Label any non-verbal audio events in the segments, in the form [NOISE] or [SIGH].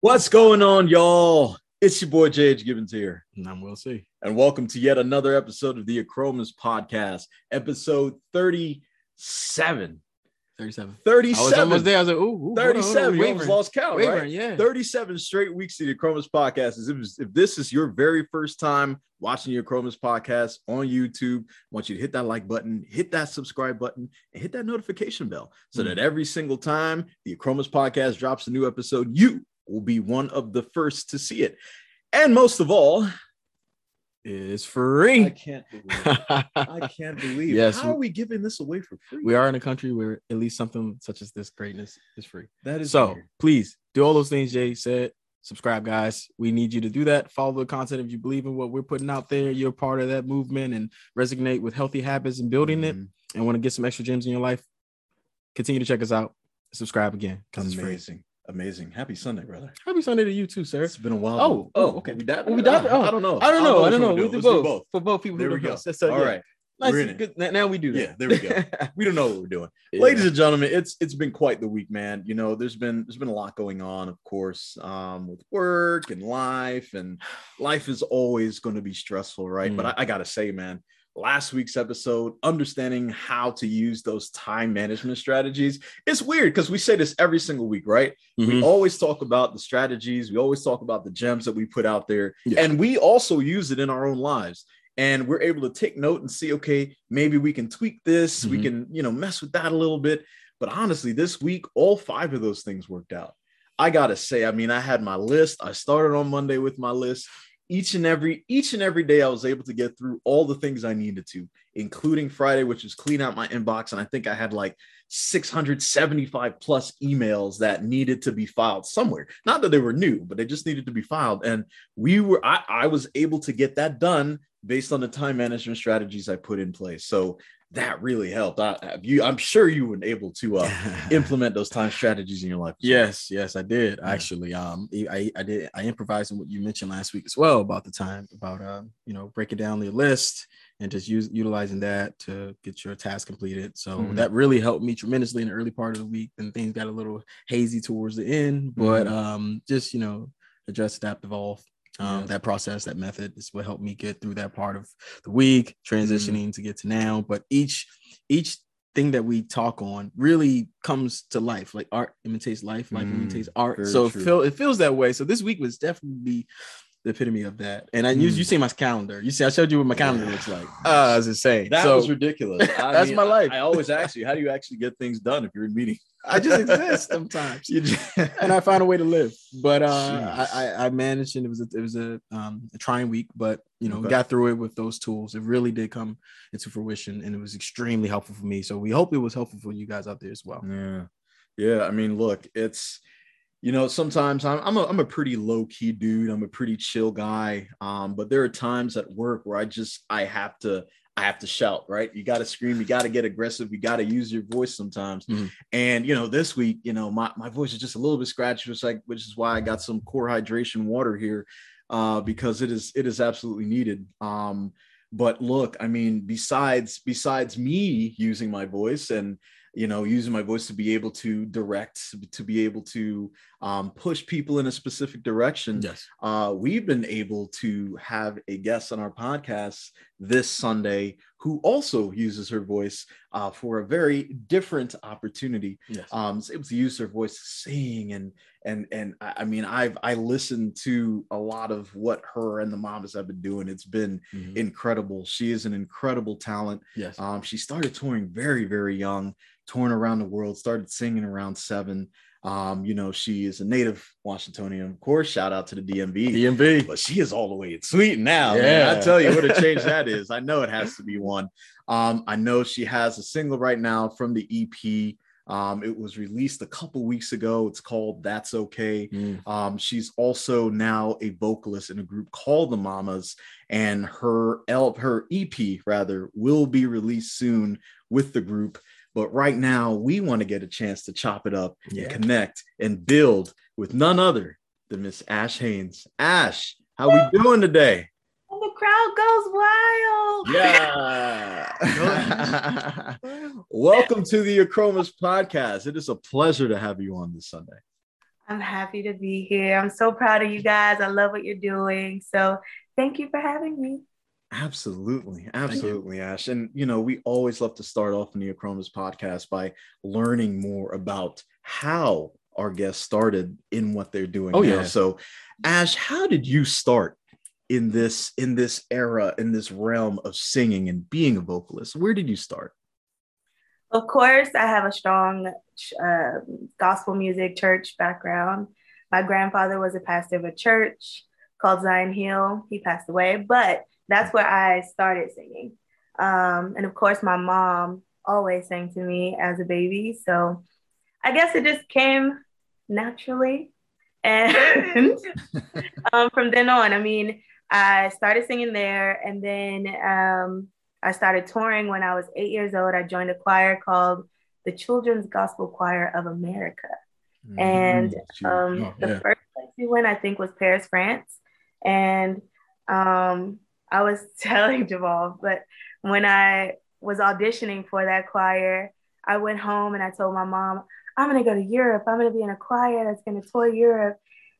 What's going on, y'all? It's your boy JH Gibbons here, And I'm Will C. and welcome to yet another episode of the Achromous Podcast, episode 37. 37. 37. I was almost there. I was like, ooh, ooh hold on, hold on, 37. Wavering. lost count, right? Yeah. 37 straight weeks of the Achromous Podcast. If, this- if this is your very first time watching the Achromous Podcast on YouTube, I want you to hit that like button, hit that subscribe button, and hit that notification bell so Mm. that every single time the Achromous Podcast drops a new episode, you will be one of the first to see it. And most of all, is free. I can't believe I [LAUGHS] can't believe Yes, how are we giving this away for free? we are in a country where at least something such as this greatness is free. that is So weird. please do all those things Jay said. Subscribe, guys. We need you to do that. Follow the content if you believe in what we're putting out there. You're part of that movement and resonate with healthy habits and building it Mhm. and want to get some extra gems in your life. Continue to check us out. Subscribe again because it's free. Amazing. Amazing. Happy Sunday, brother. Happy Sunday to you too, sir. It's been a while. Oh, oh, okay. We dabbed Oh, we it? dabbed it? Oh, I don't know. I don't know. I don't know. We do. do both. for both people. There who we go. know. So- so, All yeah. right. Nice. We're in it. Good. Now- Now we do that. Yeah, there we go. [LAUGHS] We don't know what we're doing. Yeah. Ladies and gentlemen, it's it's been quite the week, man. You know, there's been there's been a lot going on, of course, um, with work and life, and life is always going to be stressful, right? But Mm. I, I gotta say, man, last week's episode, understanding how to use those time management strategies, it's weird because we say this every single week, right? We Mhm. always talk about the strategies, we always talk about the gems that we put out there, Yeah. and we also use it in our own lives. And we're able to take note and see, okay, maybe we can tweak this, we Mhm. can, you know, mess with that a little bit. But honestly, this week, all five of those things worked out. I gotta say, I mean, I had my list. I started on Monday with my list. Each and every each and every day, I was able to get through all the things I needed to, including Friday, which was clean out my inbox. And I think I had like 675 plus emails that needed to be filed somewhere. Not that they were new, but they just needed to be filed. And we were, I, I was able to get that done based on the time management strategies I put in place. So that really helped. I, you, I'm sure you were able to uh, [LAUGHS] implement those time strategies in your life. well. Yes, yes, I did actually. Um, I, I did. I improvised on what you mentioned last week as well about the time about um, you know, breaking down the list and just use utilizing that to get your task completed. So Mhm. that really helped me tremendously in the early part of the week. Then things got a little hazy towards the end, but Mhm. um, just you know, adjust, adapt, evolve. Um, Yeah. That process, that method is what helped me get through that part of the week, transitioning to get to now. But each each thing that we talk on really comes to life. Like art imitates life, life Mm, imitates art. very So it, feel, it feels that way. So this week was definitely the epitome of that. And I you, Mm. you see my calendar. You see, I showed you what my calendar looks like. [LAUGHS] Uh, as insane. That so was ridiculous. [LAUGHS] I That's mean, my life. I, I always ask you, how do you actually get things done if you're in meetings? I just exist [LAUGHS] sometimes. Just- and I find a way to live. But uh, I, I I managed, and it was a, it was a um a trying week, but you know Okay. got through it with those tools. It really did come into fruition, and it was extremely helpful for me. So we hope it was helpful for you guys out there as well. Yeah. Yeah. I mean, look, it's, you know, sometimes I'm, I'm, a, I'm a pretty low key dude. I'm a pretty chill guy. Um, but there are times at work where I just, I have to, I have to shout, right? You got to scream, you got to get aggressive, you got to use your voice sometimes. Mhm. And, you know, this week, you know, my, my voice is just a little bit scratchy, which, like, which is why I got some core hydration water here uh, because it is, it is absolutely needed. Um, but look, I mean, besides, besides me using my voice and, you know using my voice to be able to direct to be able to um, push people in a specific direction Yes. uh, we've been able to have a guest on our podcast this sunday who also uses her voice uh, for a very different opportunity Yes. um is able to use her voice to sing and and and I, I mean i've i listened to a lot of what her and the mamas have been doing it's been Mhm. incredible she is an incredible talent yes. um, she started touring very, very young, touring around the world, started singing around seven. Um, you know, she is a native Washingtonian, of course. Shout out to the DMV. DMV. But she is all the way in Sweden now. man. I tell you what a change that [LAUGHS] is. I know it has to be one. Um, I know she has a single right now from the EP. Um, it was released a couple weeks ago. It's called That's Okay. Mm. Um, she's also now a vocalist in a group called the Mamas, and her L her EP rather will be released soon with the group. But right now, we want to get a chance to chop it up Yeah. and connect and build with none other than Miss Ash Haynes. Ash, how we doing today? And the crowd goes wild. Yeah. [LAUGHS] Welcome to the Achromous podcast. It is a pleasure to have you on this Sunday. I'm happy to be here. I'm so proud of you guys. I love what you're doing. So thank you for having me. Absolutely. Absolutely, Ash. And, you know, we always love to start off the Neochromas podcast by learning more about how our guests started in what they're doing. Oh, now. yeah. So, Ash, how did you start in this in this era in this realm of singing and being a vocalist? Where did you start? Of course, I have a strong uh, gospel music church background. My grandfather was a pastor of a church called Zion Hill. He passed away, but that's where I started singing. Um, and of course, my mom always sang to me as a baby. So I guess it just came naturally. And [LAUGHS] um, from then on, I mean, I started singing there. And then um, I started touring when I was eight years old. I joined a choir called the Children's Gospel Choir of America. And Mm-hmm. um, Oh, the first place we went, I think, was Paris, France. And um, I was [LAUGHS] telling Jamal, but when I was auditioning for that choir, I went home and I told my mom, I'm going to go to Europe. I'm going to be in a choir that's going to tour Europe.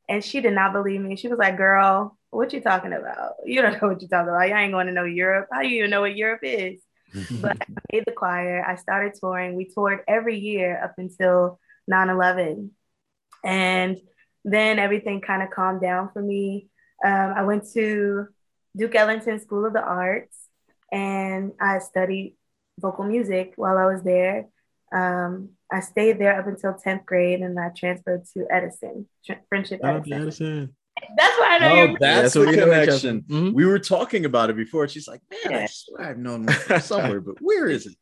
And she did not believe me. She was like, Girl, what you talking about? [LAUGHS] You don't know what you're talking about. You ain't going to know Europe. How do you even know what Europe is? [LAUGHS] but I made the choir. I started touring. We toured every year up until 9 11. And then everything kind of calmed down for me. Um, I went to Duke Ellington School of the Arts and I studied vocal music while I was there. Um, I stayed there up until 10th grade and I transferred to Edison, Tr- Friendship Shout out Edison. Edison. That's why I know Oh, you're that's Yeah, the we know each other. connection. Mhm. We were talking about it before. She's like, man, I Yeah. swear I've known one somewhere, but where is it?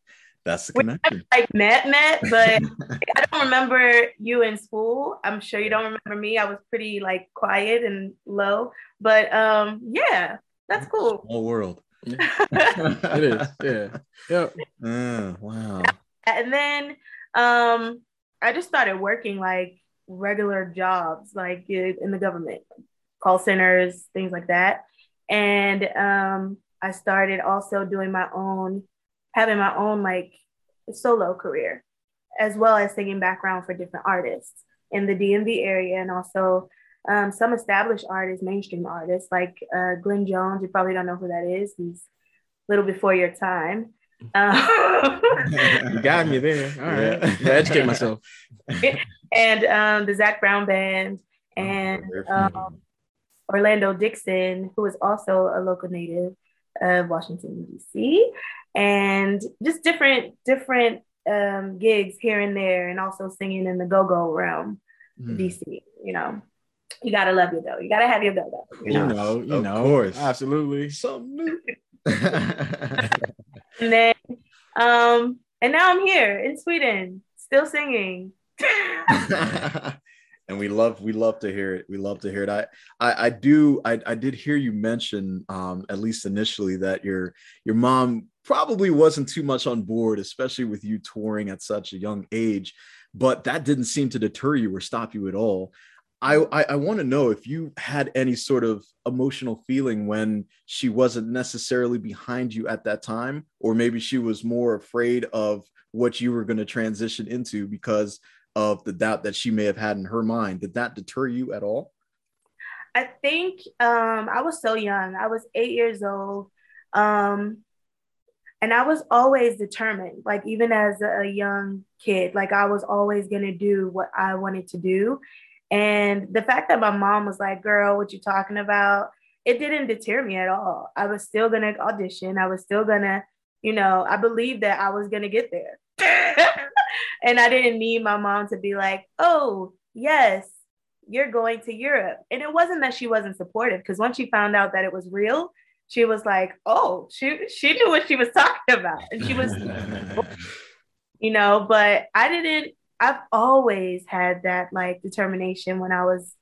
That's the We- connection. like met, met, but [LAUGHS] I don't remember you in school. I'm sure you don't remember me. I was pretty like quiet and low, but um, yeah, that's cool. Small world. [LAUGHS] It is. Yeah. Yep. Ah, wow. and then um i just started working like regular jobs like in the government call centers things like that and um i started also doing my own having my own like solo career as well as singing background for different artists in the dmv area and also um, some established artists mainstream artists like uh, glenn jones you probably don't know who that is he's a little before your time um, [LAUGHS] You got me there. All right. Yeah. Yeah. educate myself. [LAUGHS] and um, the Zac Brown Band and um, Orlando Dixon, who is also a local native of Washington D.C., and just different different um, gigs here and there, and also singing in the go-go realm, Hmm. D.C. You know, you gotta love your go. You gotta have your go-go. You You know? know, you Of know. course. Absolutely. Something new. [LAUGHS] [LAUGHS] And then, um, and now I'm here in Sweden, still singing. [LAUGHS] and we love we love to hear it we love to hear it i i, I do I, I did hear you mention um at least initially that your your mom probably wasn't too much on board especially with you touring at such a young age but that didn't seem to deter you or stop you at all I, I, I want to know if you had any sort of emotional feeling when she wasn't necessarily behind you at that time, or maybe she was more afraid of what you were going to transition into because of the doubt that she may have had in her mind. Did that deter you at all? I think um, I was so young. I was eight years old. Um, and I was always determined, like even as a young kid, like I was always going to do what I wanted to do. And the fact that my mom was like, girl, what you talking about? It didn't deter me at all. I was still going to audition. I was still going to, you know, I believed that I was going to get there. [LAUGHS] and I didn't need my mom to be like, oh, yes, you're going to Europe. And it wasn't that she wasn't supportive because once she found out that it was real, she was like, oh, she she knew what she was talking about. And she was, [LAUGHS] you know, but I didn't, I've always had that like determination when I was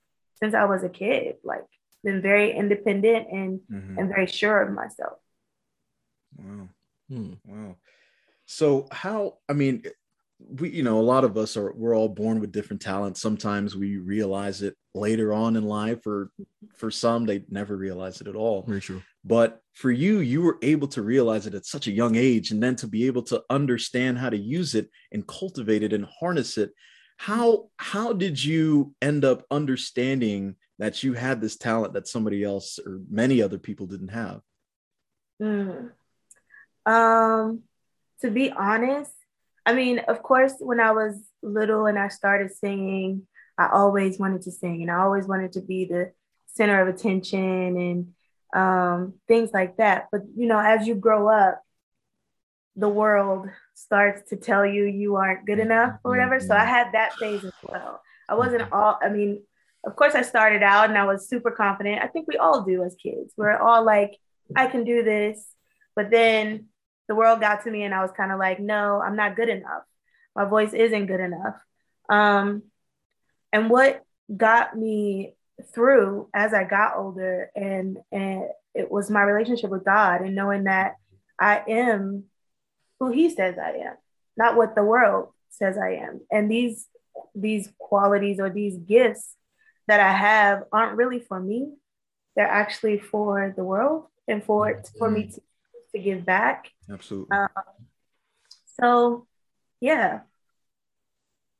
since I was a kid, like been very independent and Mhm. and very sure of myself. Wow. Hmm. Wow. So how I mean we you know a lot of us are we're all born with different talents. Sometimes we realize it later on in life or for some they never realize it at all. Very true. But for you you were able to realize it at such a young age and then to be able to understand how to use it and cultivate it and harness it. how how did you end up understanding that you had this talent that somebody else or many other people didn't have mm. um to be honest i mean of course when i was little and i started singing i always wanted to sing and i always wanted to be the center of attention and um, things like that but you know as you grow up the world starts to tell you you aren't good enough or whatever. So I mm-hmm. had that phase as well. I wasn't mm-hmm. all, I mean, of course, I started out and I was super confident. I think we all do as kids. We're all like, I can do this. But then the world got to me and I was kind of like, no, I'm not good enough. My voice isn't good enough. Um, and what got me through as I got older and and it was my relationship with God and knowing that I am who he says I am, not what the world says I am. And these these qualities or these gifts that I have aren't really for me. They're actually for the world and for mm-hmm. for me to, to give back. Absolutely. Um, so, yeah,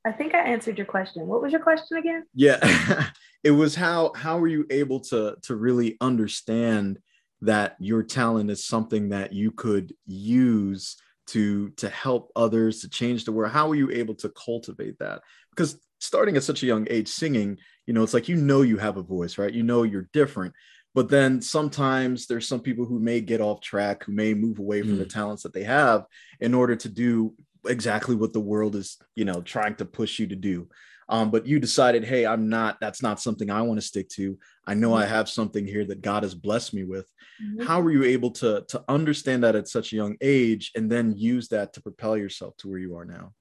I think I answered your question. What was your question again? Yeah, [LAUGHS] it was how how were you able to to really understand that your talent is something that you could use to to help others to change the world how were you able to cultivate that because starting at such a young age singing you know it's like you know you have a voice right you know you're different but then sometimes there's some people who may get off track who may move away from mm. the talents that they have in order to do exactly what the world is you know trying to push you to do um, but you decided hey i'm not that's not something i want to stick to i know mm-hmm. i have something here that god has blessed me with mm-hmm. how were you able to to understand that at such a young age and then use that to propel yourself to where you are now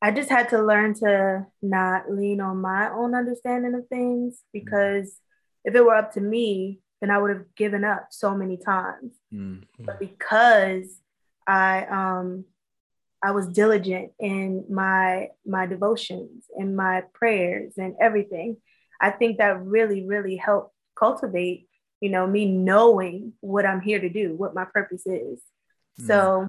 i just had to learn to not lean on my own understanding of things mm-hmm. because mm-hmm. if it were up to me then i would have given up so many times mm-hmm. but because i um I was diligent in my my devotions and my prayers and everything. I think that really, really helped cultivate, you know, me knowing what I'm here to do, what my purpose is. Mm. So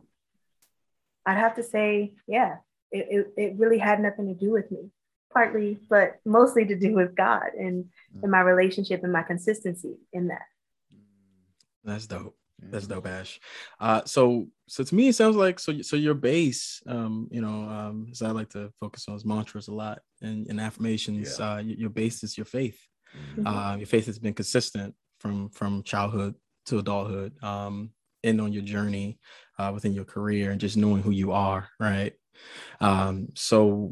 I'd have to say, yeah, it, it, it, really had nothing to do with me, partly, but mostly to do with God and, mm. and my relationship and my consistency in that. That's dope. That's dope, Ash. Uh, so so to me, it sounds like so. So your base, um, you know, um, as I like to focus on is mantras a lot and, and affirmations. Yeah. Uh, your base is your faith. Mm-hmm. Uh, your faith has been consistent from from childhood to adulthood, um, and on your journey uh, within your career, and just knowing who you are, right? Um, so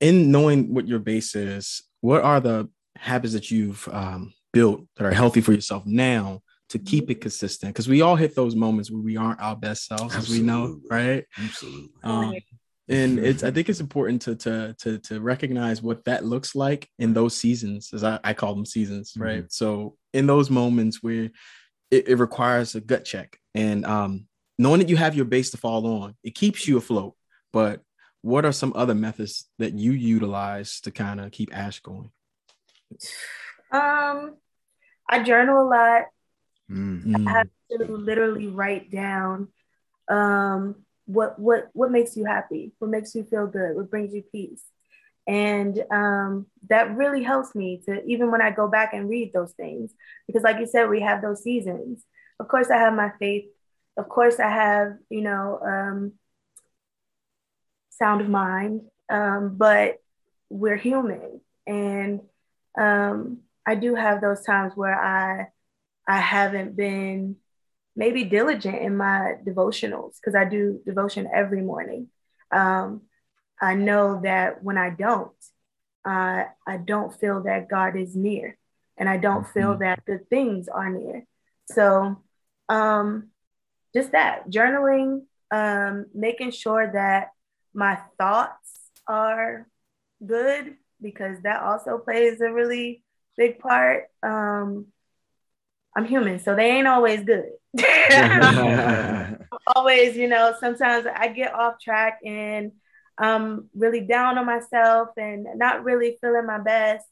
in knowing what your base is, what are the habits that you've um, built that are healthy for yourself now to keep it consistent because we all hit those moments where we aren't our best selves Absolutely. as we know right Absolutely. Um, and it's i think it's important to to to to recognize what that looks like in those seasons as i, I call them seasons right mm-hmm. so in those moments where it, it, requires a gut check and um knowing that you have your base to fall on it keeps you afloat but what are some other methods that you utilize to kind of keep ash going um i journal a lot Mm-hmm. I have to literally write down um, what what what makes you happy, what makes you feel good, what brings you peace, and um, that really helps me to even when I go back and read those things because, like you said, we have those seasons. Of course, I have my faith. Of course, I have you know um, sound of mind, um, but we're human, and um, I do have those times where I I haven't been maybe diligent in my devotionals because I do devotion every morning. Um, I know that when I don't, uh, I don't feel that God is near and I don't feel mm-hmm. that the things are near. So, um, just that journaling, um, making sure that my thoughts are good because that also plays a really big part. Um, I'm human, so they ain't always good. [LAUGHS] [LAUGHS] always, you know, sometimes I get off track and I'm really down on myself and not really feeling my best.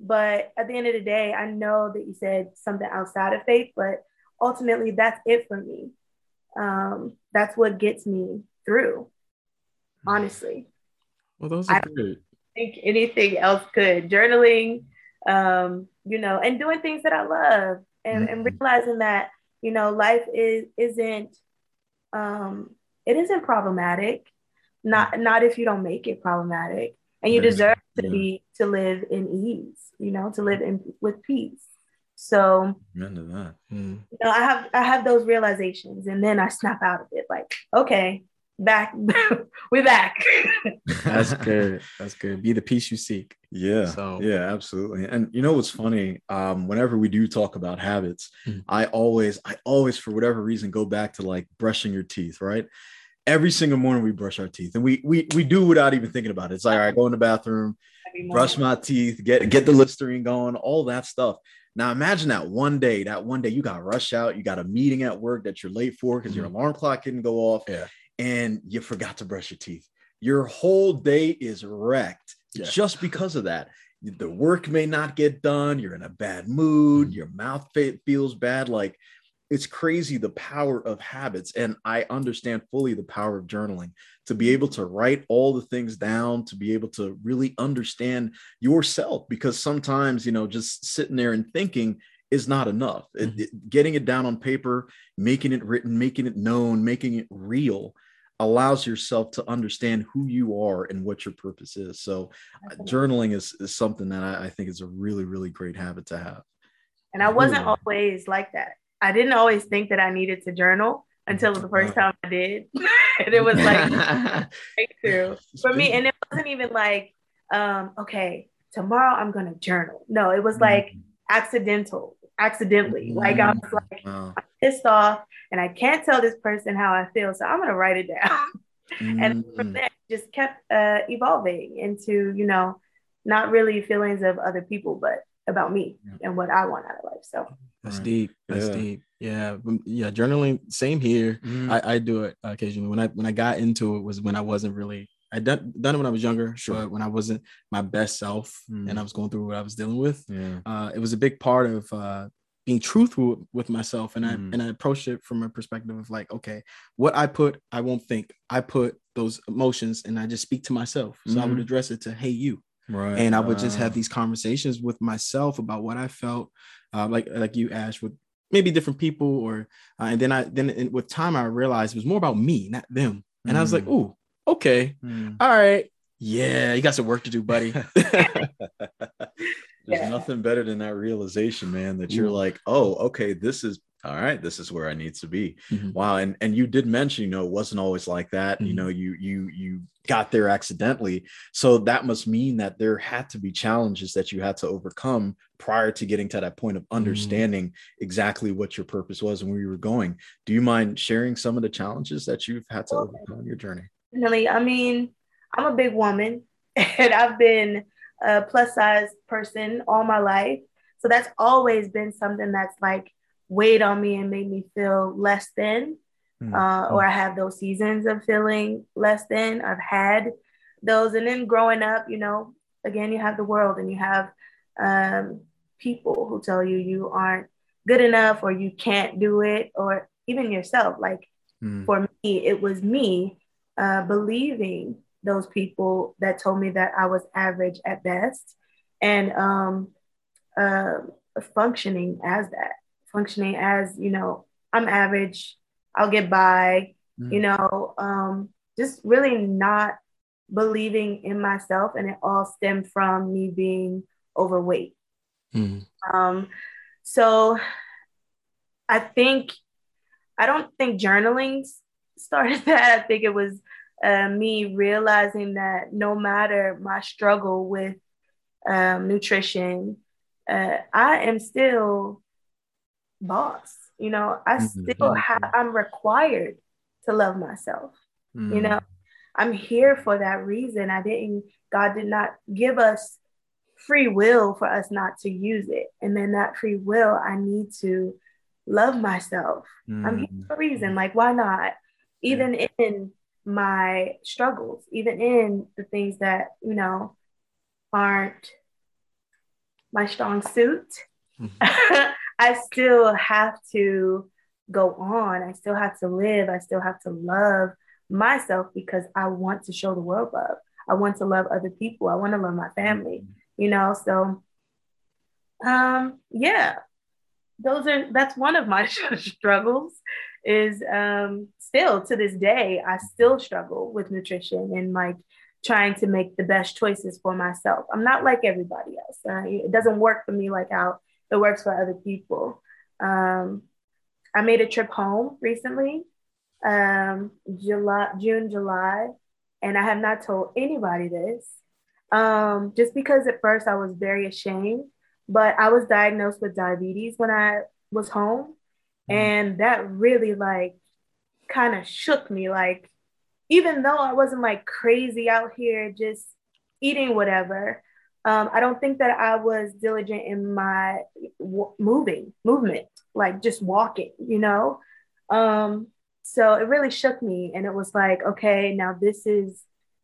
But at the end of the day, I know that you said something outside of faith, but ultimately that's it for me. Um, that's what gets me through, honestly. Well, those are I, good. think anything else could. Journaling, um, you know, and doing things that I love and, mm-hmm. and realizing that, you know, life is isn't um it isn't problematic. Not not if you don't make it problematic. And you deserve to yeah. be to live in ease, you know, to live in with peace. So to that. Mm. You know, I have I have those realizations and then I snap out of it like, okay, back [LAUGHS] we're back [LAUGHS] that's [LAUGHS] good that's good be the peace you seek yeah so yeah absolutely and you know what's funny um whenever we do talk about habits mm-hmm. i always i always for whatever reason go back to like brushing your teeth right every single morning we brush our teeth and we we, we do without even thinking about it it's like all right go in the bathroom brush my teeth get get the listerine going all that stuff now imagine that one day, that one day you got rush out, you got a meeting at work that you're late for because mm-hmm. your alarm clock didn't go off. Yeah and you forgot to brush your teeth. Your whole day is wrecked yeah. just because of that. The work may not get done. You're in a bad mood. Mm-hmm. Your mouth feels bad. Like it's crazy the power of habits. And I understand fully the power of journaling to be able to write all the things down, to be able to really understand yourself. Because sometimes, you know, just sitting there and thinking is not enough. Mm-hmm. It, it, getting it down on paper, making it written, making it known, making it real allows yourself to understand who you are and what your purpose is. So, uh, journaling is, is something that I, I, think is a really, really great habit to have. And I wasn't really. always like that. I didn't always think that I needed to journal until the first time I did. [LAUGHS] and it was like [LAUGHS] breakthrough for me. And it wasn't even like, um, okay, tomorrow I'm going to journal. No, it was like mm-hmm. accidental, accidentally. Like I was like, wow. I'm pissed off and I can't tell this person how I feel. So I'm going to write it down. Mm-hmm. [LAUGHS] and from there, just kept uh, evolving into, you know, not really feelings of other people, but about me yeah. and what I want out of life. So that's right. deep. That's yeah. deep. Yeah, yeah. Journaling, same here. Mm. I, I do it occasionally. When I when I got into it was when I wasn't really. I done done it when I was younger, sure. but when I wasn't my best self mm. and I was going through what I was dealing with, yeah. uh, it was a big part of uh, being truthful with myself and I mm. and I approached it from a perspective of like, okay, what I put, I won't think. I put those emotions and I just speak to myself. So mm. I would mm-hmm. address it to hey you. Right. And I would just have these conversations with myself about what I felt, uh, like like you Ash with maybe different people or uh, and then I then with time I realized it was more about me, not them. And mm. I was like, oh, okay, mm. all right, yeah, you got some work to do, buddy. [LAUGHS] [LAUGHS] [LAUGHS] There's yeah. nothing better than that realization, man, that you're like, oh, okay, this is all right, this is where I need to be. Mm-hmm. Wow. And and you did mention, you know, it wasn't always like that. Mm-hmm. You know, you you you got there accidentally. So that must mean that there had to be challenges that you had to overcome prior to getting to that point of mm-hmm. understanding mm-hmm. exactly what your purpose was and where you were going. Do you mind sharing some of the challenges that you've had to overcome in your journey? Definitely. I mean, I'm a big woman [LAUGHS] and I've been a plus size person all my life. So that's always been something that's like weighed on me and made me feel less than. Mm-hmm. Uh, or I have those seasons of feeling less than. I've had those. And then growing up, you know, again, you have the world and you have um, people who tell you you aren't good enough or you can't do it, or even yourself. Like mm-hmm. for me, it was me uh, believing those people that told me that I was average at best and um, uh, functioning as that, functioning as, you know, I'm average, I'll get by, mm. you know, um, just really not believing in myself. And it all stemmed from me being overweight. Mm. Um, so I think, I don't think journaling started [LAUGHS] that. I think it was uh, me realizing that no matter my struggle with um, nutrition, uh, I am still boss. You know, I mm-hmm. still have, I'm required to love myself. Mm-hmm. You know, I'm here for that reason. I didn't, God did not give us free will for us not to use it. And then that free will, I need to love myself. Mm-hmm. I'm here for a reason. Like, why not? Even in my struggles, even in the things that, you know, aren't my strong suit. Mm-hmm. [LAUGHS] I still have to go on. I still have to live. I still have to love myself because I want to show the world love. I want to love other people. I want to love my family, you know? So, um, yeah, those are, that's one of my [LAUGHS] struggles is um, still to this day, I still struggle with nutrition and like trying to make the best choices for myself. I'm not like everybody else. It doesn't work for me like how it works for other people. Um, I made a trip home recently, um, July, June, July, and I have not told anybody this. Um, just because at first I was very ashamed, but I was diagnosed with diabetes when I was home. And that really like kind of shook me. Like, even though I wasn't like crazy out here just eating whatever, um, I don't think that I was diligent in my w- moving movement, like just walking, you know. Um, so it really shook me, and it was like, okay, now this is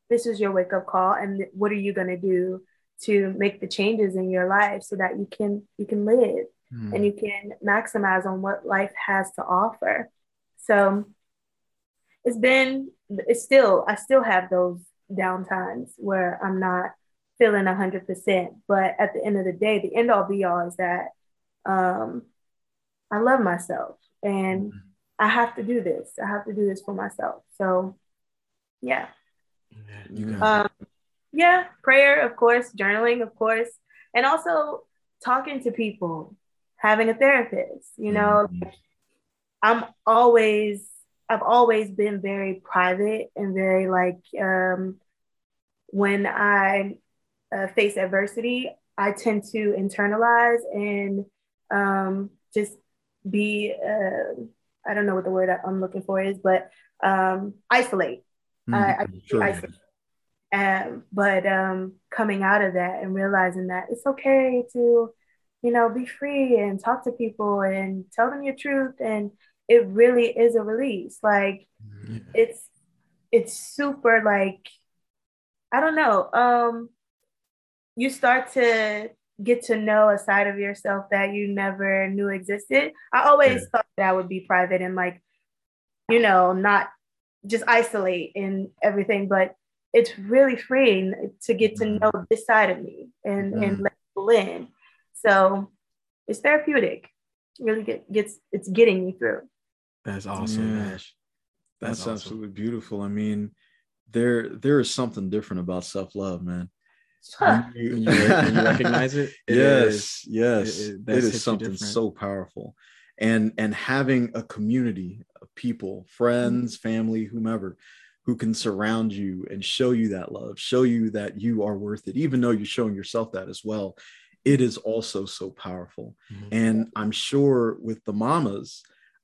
this is your wake up call, and what are you gonna do to make the changes in your life so that you can you can live mm. and you can maximize on what life has to offer. So it's been it's still I still have those down times where I'm not feeling 100%. But at the end of the day, the end all be all is that um, I love myself and mm-hmm. I have to do this. I have to do this for myself. So, yeah. Um, yeah, prayer, of course, journaling, of course, and also talking to people, having a therapist. You know, mm-hmm. I'm always, I've always been very private and very like, um, when I uh, face adversity, I tend to internalize and um, just be, uh, I don't know what the word I'm looking for is, but um, isolate. Mm, I, I sure. isolate. Um, but um, coming out of that and realizing that it's okay to, you know, be free and talk to people and tell them your truth. And it really is a release. Like yeah. it's, it's super like, I don't know. Um, you start to get to know a side of yourself that you never knew existed. I always yeah. thought that I would be private and like, you know, not just isolate and everything, but it's really freeing to get to know mm-hmm. this side of me and, and let people in. So it's therapeutic. really get, gets it's getting me through. That's awesome, yeah. Ash. That's, That's awesome. absolutely beautiful. I mean, there there is something different about self-love, man. When you, you, you recognize it, [LAUGHS] it yes, is, yes, it, it, it is something so powerful, and and having a community of people, friends, mm-hmm. family, whomever, who can surround you and show you that love, show you that you are worth it, even though you're showing yourself that as well. It is also so powerful, mm-hmm. and I'm sure with the mamas,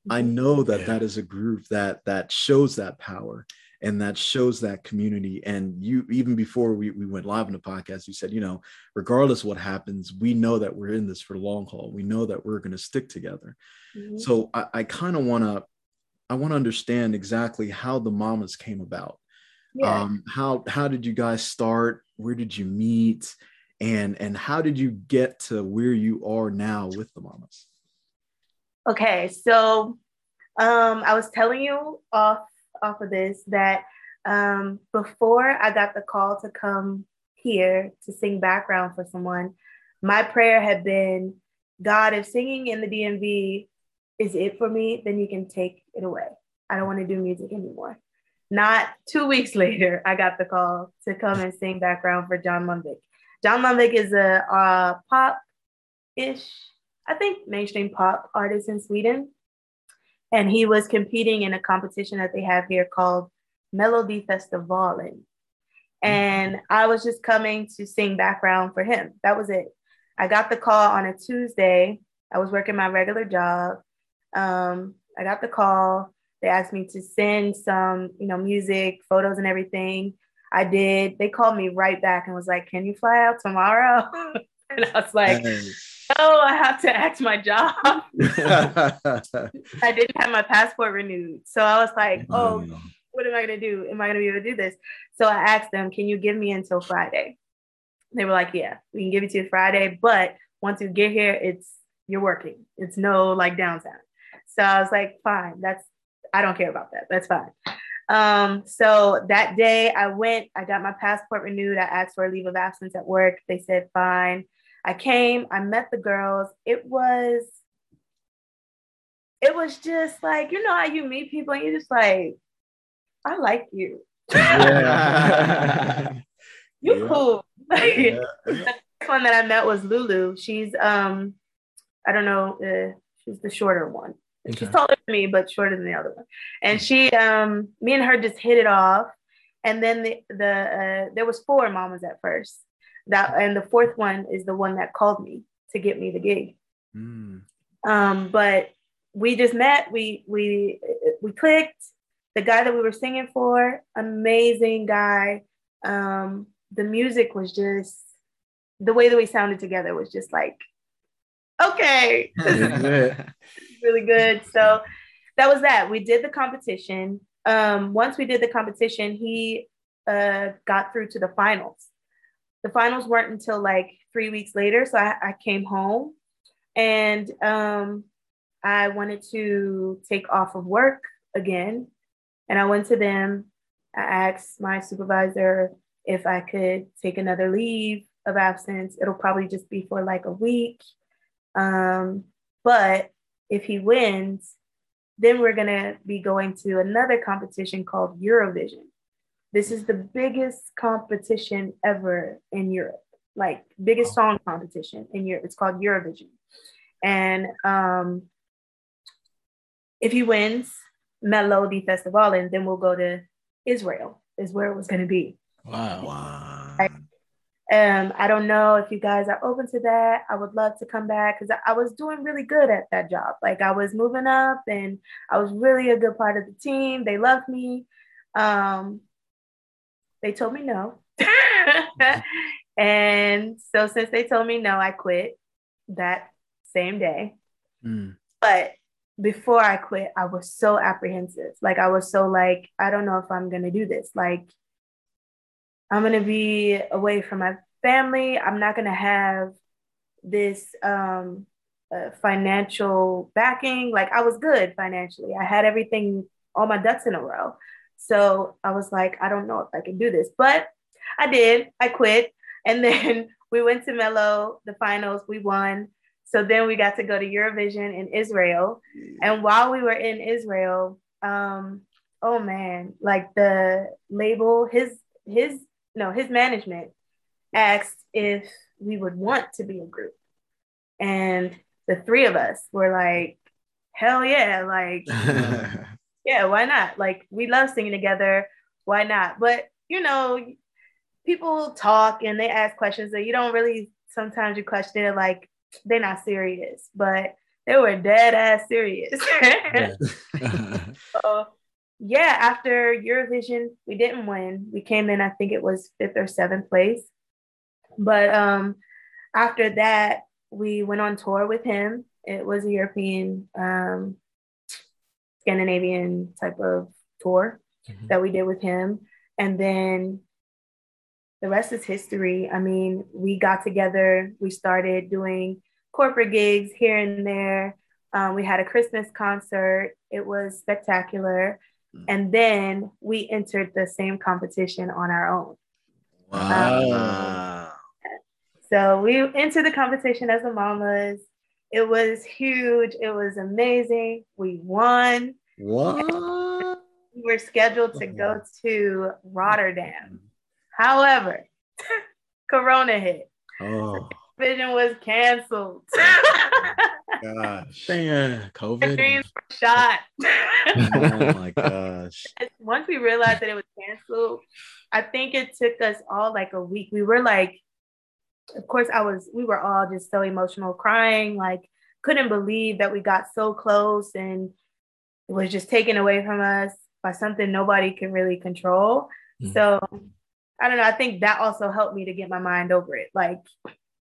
I mm-hmm. know that yeah. that is a group that that shows that power and that shows that community and you even before we, we went live on the podcast you said you know regardless what happens we know that we're in this for the long haul we know that we're going to stick together mm-hmm. so i, I kind of want to i want to understand exactly how the mamas came about yeah. um how how did you guys start where did you meet and and how did you get to where you are now with the mamas okay so um i was telling you off off of this that um, before I got the call to come here to sing background for someone, my prayer had been, God, if singing in the DMV is it for me, then you can take it away. I don't want to do music anymore. Not two weeks [LAUGHS] later, I got the call to come and sing background for John Lundvik. John Lundvik is a uh, pop ish, I think mainstream pop artist in Sweden and he was competing in a competition that they have here called Melodifestivalen. And I was just coming to sing background for him. That was it. I got the call on a Tuesday. I was working my regular job. Um, I got the call. They asked me to send some, you know, music, photos, and everything. I did. They called me right back and was like, "Can you fly out tomorrow?" [LAUGHS] and I was like, oh, I have to act my job. [LAUGHS] I didn't have my passport renewed. So I was like, oh, oh what am I going to do? Am I going to be able to do this? So I asked them, can you give me until Friday? They were like, yeah, we can give it to you Friday. But once you get here, it's you're working. It's no like downtime. So I was like, fine, that's I don't care about that. That's fine. Um, so that day I went, I got my passport renewed. I asked for a leave of absence at work. They said fine. I came, I met the girls. It was, it was just like, you know how you meet people and you're just like, I like you. Yeah. [LAUGHS] [LAUGHS] you yeah. cool. [LAUGHS] yeah. the one that I met was Lulu. She's um, I don't know, uh, she's the shorter one. Okay. She's taller than me, but shorter than the other one. And she, um, me and her just hit it off. And then the the uh, there was four mamas at first. That and the fourth one is the one that called me to get me the gig. Mm. Um, but we just met. We we we clicked. The guy that we were singing for, amazing guy. Um, the music was just the way that we sounded together was just like okay, [LAUGHS] [LAUGHS] really good. So that was that. We did the competition. Um, once we did the competition, he uh, got through to the finals. The finals weren't until like three weeks later. So I, I came home and um, I wanted to take off of work again. And I went to them. I asked my supervisor if I could take another leave of absence. It'll probably just be for like a week. Um, but if he wins, then we're going to be going to another competition called Eurovision. This is the biggest competition ever in Europe, like biggest song competition in Europe. It's called Eurovision. And um, if he wins Melody Festival, and then we'll go to Israel, is where it was going to be. Wow. wow. Um, I don't know if you guys are open to that. I would love to come back because I, I, was doing really good at that job. Like I was moving up and I was really a good part of the team. They loved me. Um, they told me no. [LAUGHS] and so since they told me no, I quit that same day. Mm. But before I quit, I was so apprehensive. Like I was so like, I don't know if I'm gonna do this. Like I'm going to be away from my family. I'm not going to have this um, uh, financial backing. Like I was good financially. I had everything, all my ducks in a row. So I was like, I don't know if I can do this, but I did. I quit. [LAUGHS] And then we went to Mello, the finals, we won. So then we got to go to Eurovision in Israel. And while we were in Israel, um, oh man, like the label, his his no, his management asked if we would want to be a group. And the three of us were like, hell yeah, like, [LAUGHS] yeah, why not? Like, we love singing together. Why not? But, you know, people talk and they ask questions that you don't really, sometimes you question it like they're not serious, but they were dead ass serious. [LAUGHS] so yeah, after Eurovision, we didn't win. We came in, I think it was fifth or seventh place. But um, after that, we went on tour with him. It was a European, um, Scandinavian type of tour mm-hmm. that we did with him. And then the rest is history. I mean, we got together, we started doing corporate gigs here and there. Um, we had a Christmas concert. It was spectacular. Mm. And then we entered the same competition on our own. Wow. Um, so we entered the competition as the mamas. It was huge. It was amazing. We won. What? We were scheduled to go to Rotterdam. However, [LAUGHS] Corona hit. Oh. Vision was canceled. [LAUGHS] gosh. Dang, COVID. Dreams shot. oh my [LAUGHS] gosh. Once we realized that it was canceled, I think it took us all like a week. We were like, of course, I was, we were all just so emotional, crying, like, couldn't believe that we got so close and it was just taken away from us by something nobody can really control. Mm-hmm. So I don't know. I think that also helped me to get my mind over it. Like,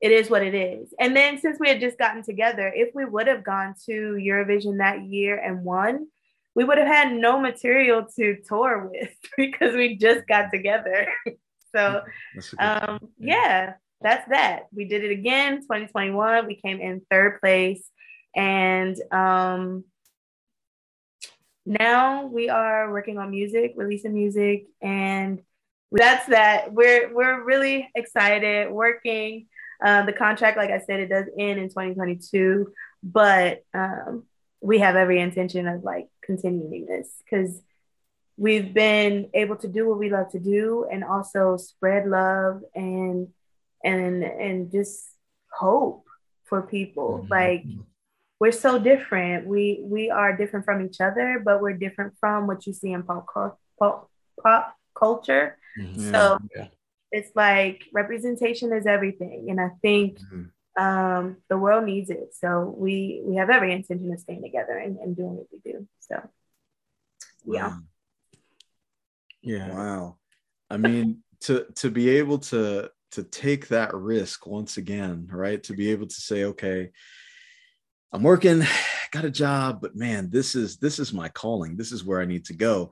it is what it is. And then since we had just gotten together, if we would have gone to Eurovision that year and won, we would have had no material to tour with [LAUGHS] because we just got together. [LAUGHS] so, um, yeah, that's that. We did it again, 2021. We came in third place. And um, now we are working on music, releasing music, and that's that. We're we're really excited working. Uh, the contract, like I said, it does end in 2022, but um, we have every intention of like continuing this because we've been able to do what we love to do and also spread love and and and just hope for people mm-hmm. like we're so different we we are different from each other but we're different from what you see in pop, pop, pop culture mm-hmm. so yeah. It's like representation is everything and i think mm-hmm. um, the world needs it so we we have every intention of staying together and, and doing what we do so yeah wow. Yeah. Wow. I mean, to to be able to to take that risk once again, right? To be able to say, okay, I'm working, [SIGHS] got a job, but man, this is this is my calling. This is where I need to go.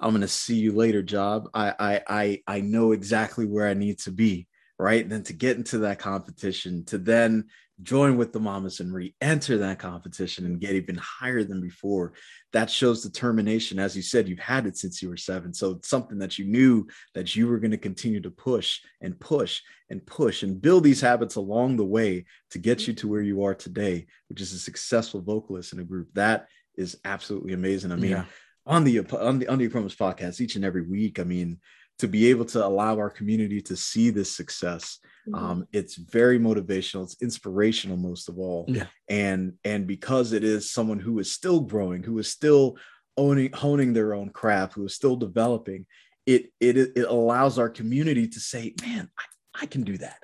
I'm gonna see you later, job. I I I I know exactly where I need to be, right? And then to get into that competition, to then join with the mamas and re-enter that competition and get even higher than before that shows determination as you said you've had it since you were seven so it's something that you knew that you were going to continue to push and push and push and build these habits along the way to get you to where you are today which is a successful vocalist in a group that is absolutely amazing i mean yeah. On the on the on the Achromous podcast each and every week i mean to be able to allow our community to see this success mm-hmm. um, it's very motivational it's inspirational most of all yeah. and and because it is someone who is still growing who is still owning honing their own craft who is still developing it it it allows our community to say man I, I can do that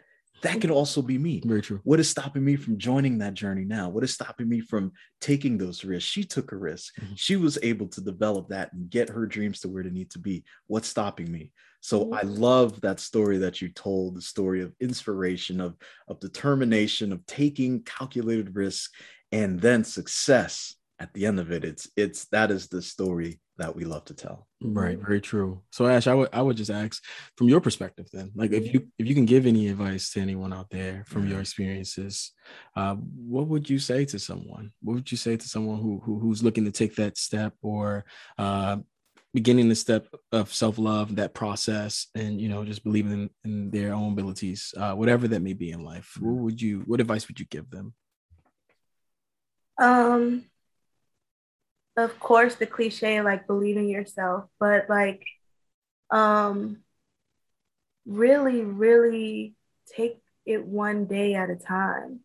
that can also be me. Very true. What is stopping me from joining that journey now? What is stopping me from taking those risks? She took a risk. Mm-hmm. She was able to develop that and get her dreams to where they need to be. What's stopping me? So I mm-hmm. love that story that you told, the story of inspiration, of, of determination, of taking calculated risks, and then success at the end of it. It's it's that is the story that we love to tell. Right, very true. So Ash, I would I would just ask from your perspective then, like if you if you can give any advice to anyone out there from your experiences, uh, what would you say to someone? What would you say to someone who, who who's looking to take that step or uh, beginning the step of self-love, that process, and you know, just believing in, in their own abilities, uh, whatever that may be in life? What would you what advice would you give them? Um of course the cliche like believing yourself but like um really really take it one day at a time.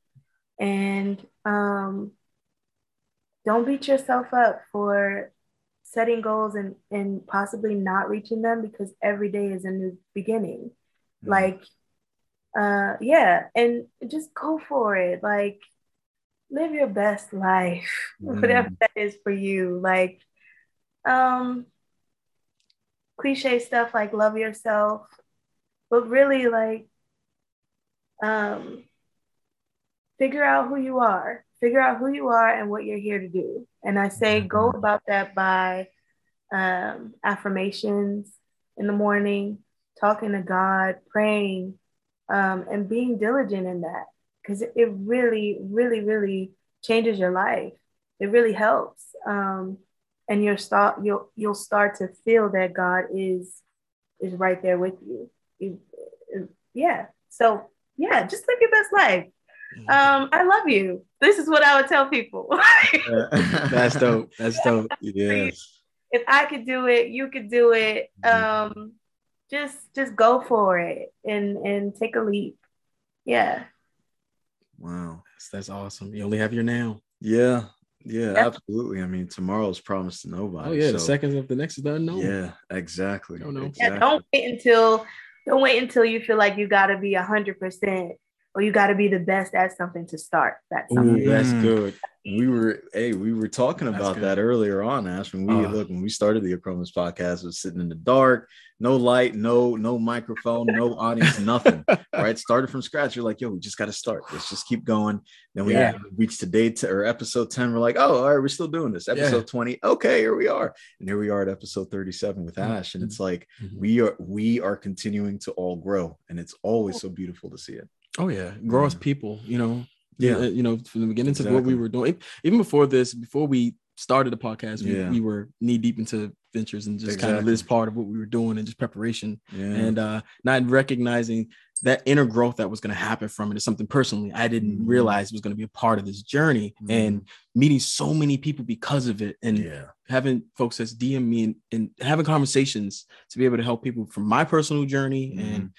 And um don't beat yourself up for setting goals and and possibly not reaching them because every day is a new beginning. Mm-hmm. like uh yeah and just go for it. Like live your best life, [LAUGHS] mm. whatever that is for you. Like, um, cliche stuff like love yourself, but really like, um, figure out who you are, figure out who you are and what you're here to do. And I say go mm-hmm. about that by um, affirmations in the morning, talking to God, praying, um, and being diligent in that because it really, really, really changes your life. It really helps. Um, and you'll start you'll you'll start to feel that God is is right there with you. you yeah. So yeah, just live your best life. Mm-hmm. Um, I love you. This is what I would tell people. [LAUGHS] [LAUGHS] That's dope. That's dope. Yes. If I could do it, you could do it. Mm-hmm. Um, just just go for it and and take a leap. Yeah. Wow. That's, that's awesome. You only have your now. Yeah. Yeah, absolutely. I mean, tomorrow's promised to nobody. Oh yeah, so. the seconds of the next is unknown. Yeah, exactly. Don't know. Exactly. Yeah, don't wait until don't wait until you feel like you got to be a hundred percent or you got to be the best at something to start. That's Ooh, that's good. We were hey we were talking about that earlier on ash when we uh, look when we started the Achromous podcast was sitting in the dark no light no no microphone no [LAUGHS] audience nothing right? Started from scratch. You're like yo we just got to start. Let's just keep going. Then we yeah. reached today to or episode 10 we're like oh all right we're still doing this. Episode yeah. 20 okay here we are. And here we are at episode 37 with mm-hmm. ash and it's like mm-hmm. we are we are continuing to all grow and it's always so beautiful to see it oh yeah grow as people you know yeah you know from the beginning exactly. to what we were doing even before this before we started the podcast, we, Yeah. we were knee deep into ventures and just kind of this part of what we were doing and just preparation Yeah. and uh not recognizing that inner growth that was going to happen from it is something personally I didn't Mhm. realize was going to be a part of this journey Mhm. and meeting so many people because of it and yeah. having folks that's DM me and, and having conversations to be able to help people from my personal journey and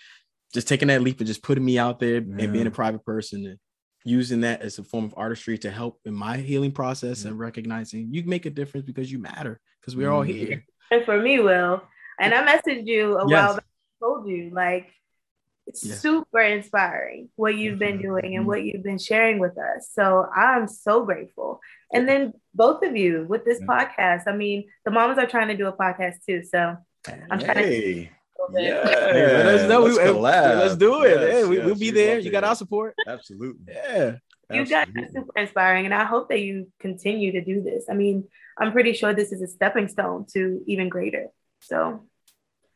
just taking that leap and just putting me out there and being a private person and using that as a form of artistry to help in my healing process Yeah. and recognizing you make a difference because you matter because we're all Mhm. here. And for me, Will, and I messaged you a Yes. while back. I told you like it's Yeah. super inspiring what you've been Mhm. doing and Mhm. what you've been sharing with us. So I'm so grateful. And then both of you with this Yeah. podcast. I mean, the mamas are trying to do a podcast too. So I'm trying to Hey. bit. Yeah. Hey, let us know. Let's We- collab. Let's do it. Yes, yeah, we, yes, we'll be there. You got our support. Absolutely. Yeah. you guys are super inspiring, and I hope that you continue to do this. I mean, I'm pretty sure this is a stepping stone to even greater. So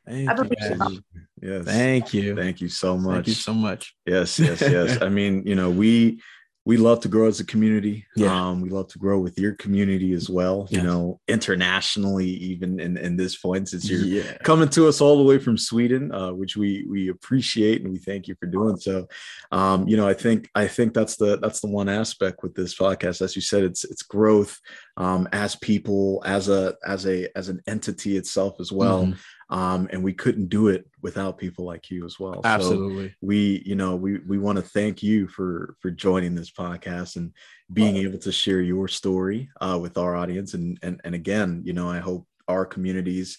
Thank I you. believe Ash. Absolutely. Yes. Thank you. Thank you so much. Thank you so much. Yes, yes, yes. [LAUGHS] I mean, you know, we we love to grow as a community. Yeah. Um, we love to grow with your community as well, you know, internationally, even in, in this point, since you're Yeah. coming to us all the way from Sweden, uh, which we we appreciate and we thank you for doing so. Um, you know, I think I think that's the that's the one aspect with this podcast. As you said, it's it's growth um, as people, as a as a as an entity itself as well. Mhm. Um, and we couldn't do it without people like you as well. So, Absolutely. we you know we we want to thank you for for joining this podcast and being able to share your story uh, with our audience and and and again you know i hope our communities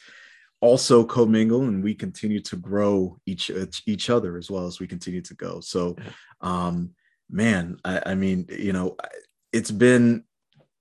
also commingle and we continue to grow each each other as well as we continue to go so um man i, I mean you know it's been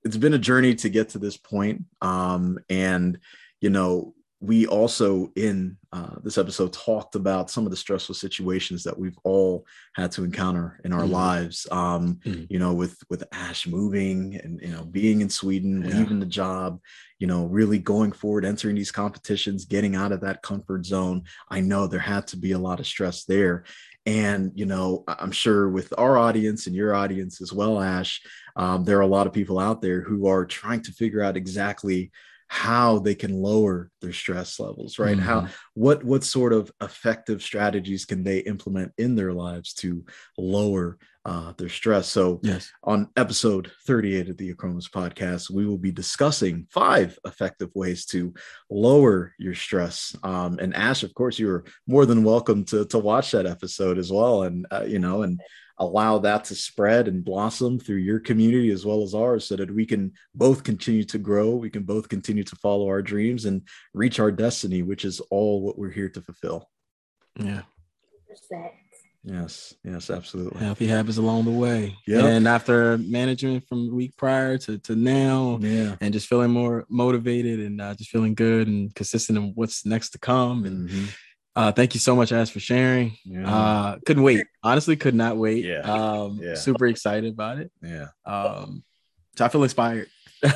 it's been a journey to get to this point um and you know we also in uh, this episode talked about some of the stressful situations that we've all had to encounter in our Mhm. lives um, Mhm. you know with with ash moving and you know being in sweden Yeah. leaving the job you know really going forward entering these competitions getting out of that comfort zone i know there had to be a lot of stress there and you know i'm sure with our audience and your audience as well ash um, there are a lot of people out there who are trying to figure out exactly how they can lower their stress levels right how Mhm. what what sort of effective strategies can they implement in their lives to lower uh, their stress so Yes. on episode 38 of the Achromous podcast, we will be discussing five effective ways to lower your stress. Um, and Ash, of course, you're more than welcome to, to watch that episode as well. And, uh, you know, and allow that to spread and blossom through your community as well as ours so that we can both continue to grow. We can both continue to follow our dreams and reach our destiny, which is all what we're here to fulfill. Yeah. Yes. Yes, absolutely. Healthy habits along the way. yeah And after management from the week prior to, to now, Yeah. and just feeling more motivated and uh, just feeling good and consistent in what's next to come. And Mhm. Uh, thank you so much, Ash, for sharing. Yeah. Uh, couldn't wait. Honestly, could not wait. Yeah. Um, Yeah. super excited about it. yeah. Um, so I feel inspired.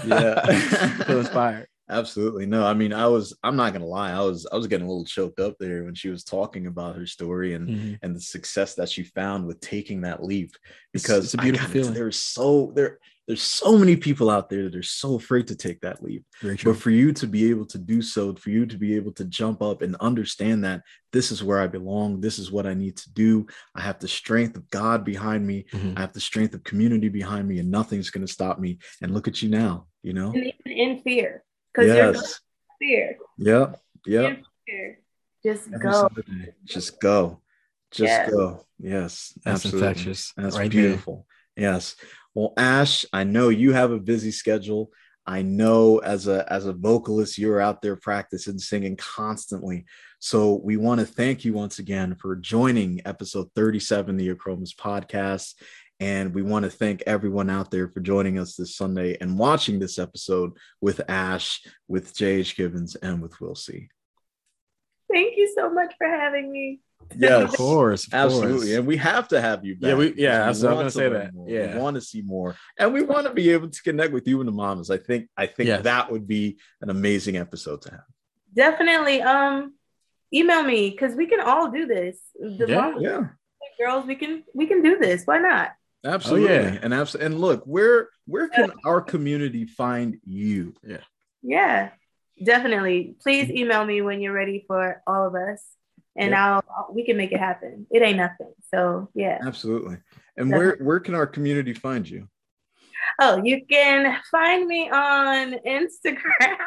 Yeah. [LAUGHS] I feel inspired. [LAUGHS] Absolutely. No, I mean, I was, I'm not gonna lie, I was I was getting a little choked up there when she was talking about her story and Mhm. and the success that she found with taking that leap. Because it's a beautiful tell- feeling. There's so there there's so many people out there that are so afraid to take that leap. But for you to be able to do so, for you to be able to jump up and understand that this is where I belong, this is what I need to do. I have the strength of God behind me. Mhm. I have the strength of community behind me, and nothing's going to stop me. And look at you now, you know? And even in fear, because you're Yes. through fear. Yeah. Yeah. Just Every go. day. Just go. Just Yeah. go. Yes. That's absolutely. infectious. That's right there. beautiful. Yes. Well, Ash, I know you have a busy schedule. I know as a as a vocalist, you're out there practicing singing constantly. So we want to thank you once again for joining episode 37 of the Achromous podcast. And we want to thank everyone out there for joining us this Sunday and watching this episode with Ash, with JH Gibbons, and with Will C. Thank you so much for having me. Yes, of course. Of Absolutely. Course. And we have to have you back. Yeah, we- yeah, I was- I was want gonna to say that. more. Yeah. We want to see more. And we want to be able to connect with you and the mamas. I think I think Yes. that would be an amazing episode to have. Definitely. Um, email me because we can all do this. The Yeah. moms, Yeah. girls, we can we can do this. Why not? Absolutely. Oh, yeah. And abs- and look, where where can our community find you? Yeah, yeah, definitely. Please email me when you're ready for all of us, and. I'll, I'll we can make it happen. It ain't nothing. So yeah. Absolutely. And where where can our community find you? Oh, you can find me on Instagram.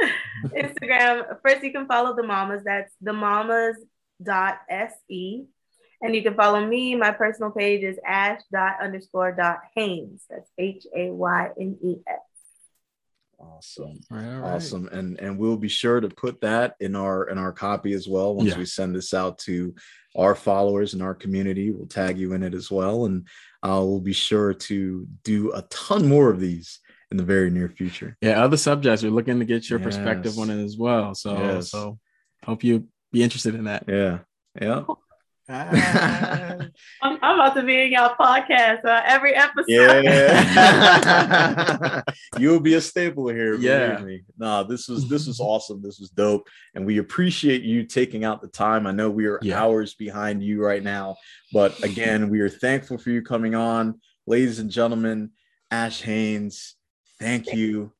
[LAUGHS] Instagram. First, you can follow the mamas. That's the mamas dot se. And you can follow me. My personal page is ash dot underscore dot Haynes. That's H A Y N E S. Awesome. All right, all right. Awesome. And and we'll be sure to put that in our in our copy as well once Yeah. we send this out to our followers and our community. We'll tag you in it as well. And uh, we'll be sure to do a ton more of these in the very near future. Yeah, other subjects. We're looking to get your perspective on it as well. So, Yes. so hope you be interested in that. Yeah. Yeah. [LAUGHS] I'm, I'm about to be in y'all podcast uh, every episode. Yeah. [LAUGHS] You'll be a staple here. Believe Yeah. me. Nah, this was this was awesome. This was dope. And we appreciate you taking out the time. I know we are Yeah. hours behind you right now, but again, we are thankful for you coming on. Ladies and gentlemen, Ash Haynes, thank you.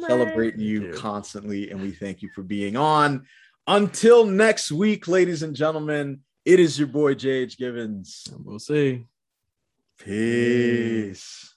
So. Celebrating you, you. constantly, and we thank you for being on. Until next week, ladies and gentlemen, it is your boy JH Givens. We'll see. Peace.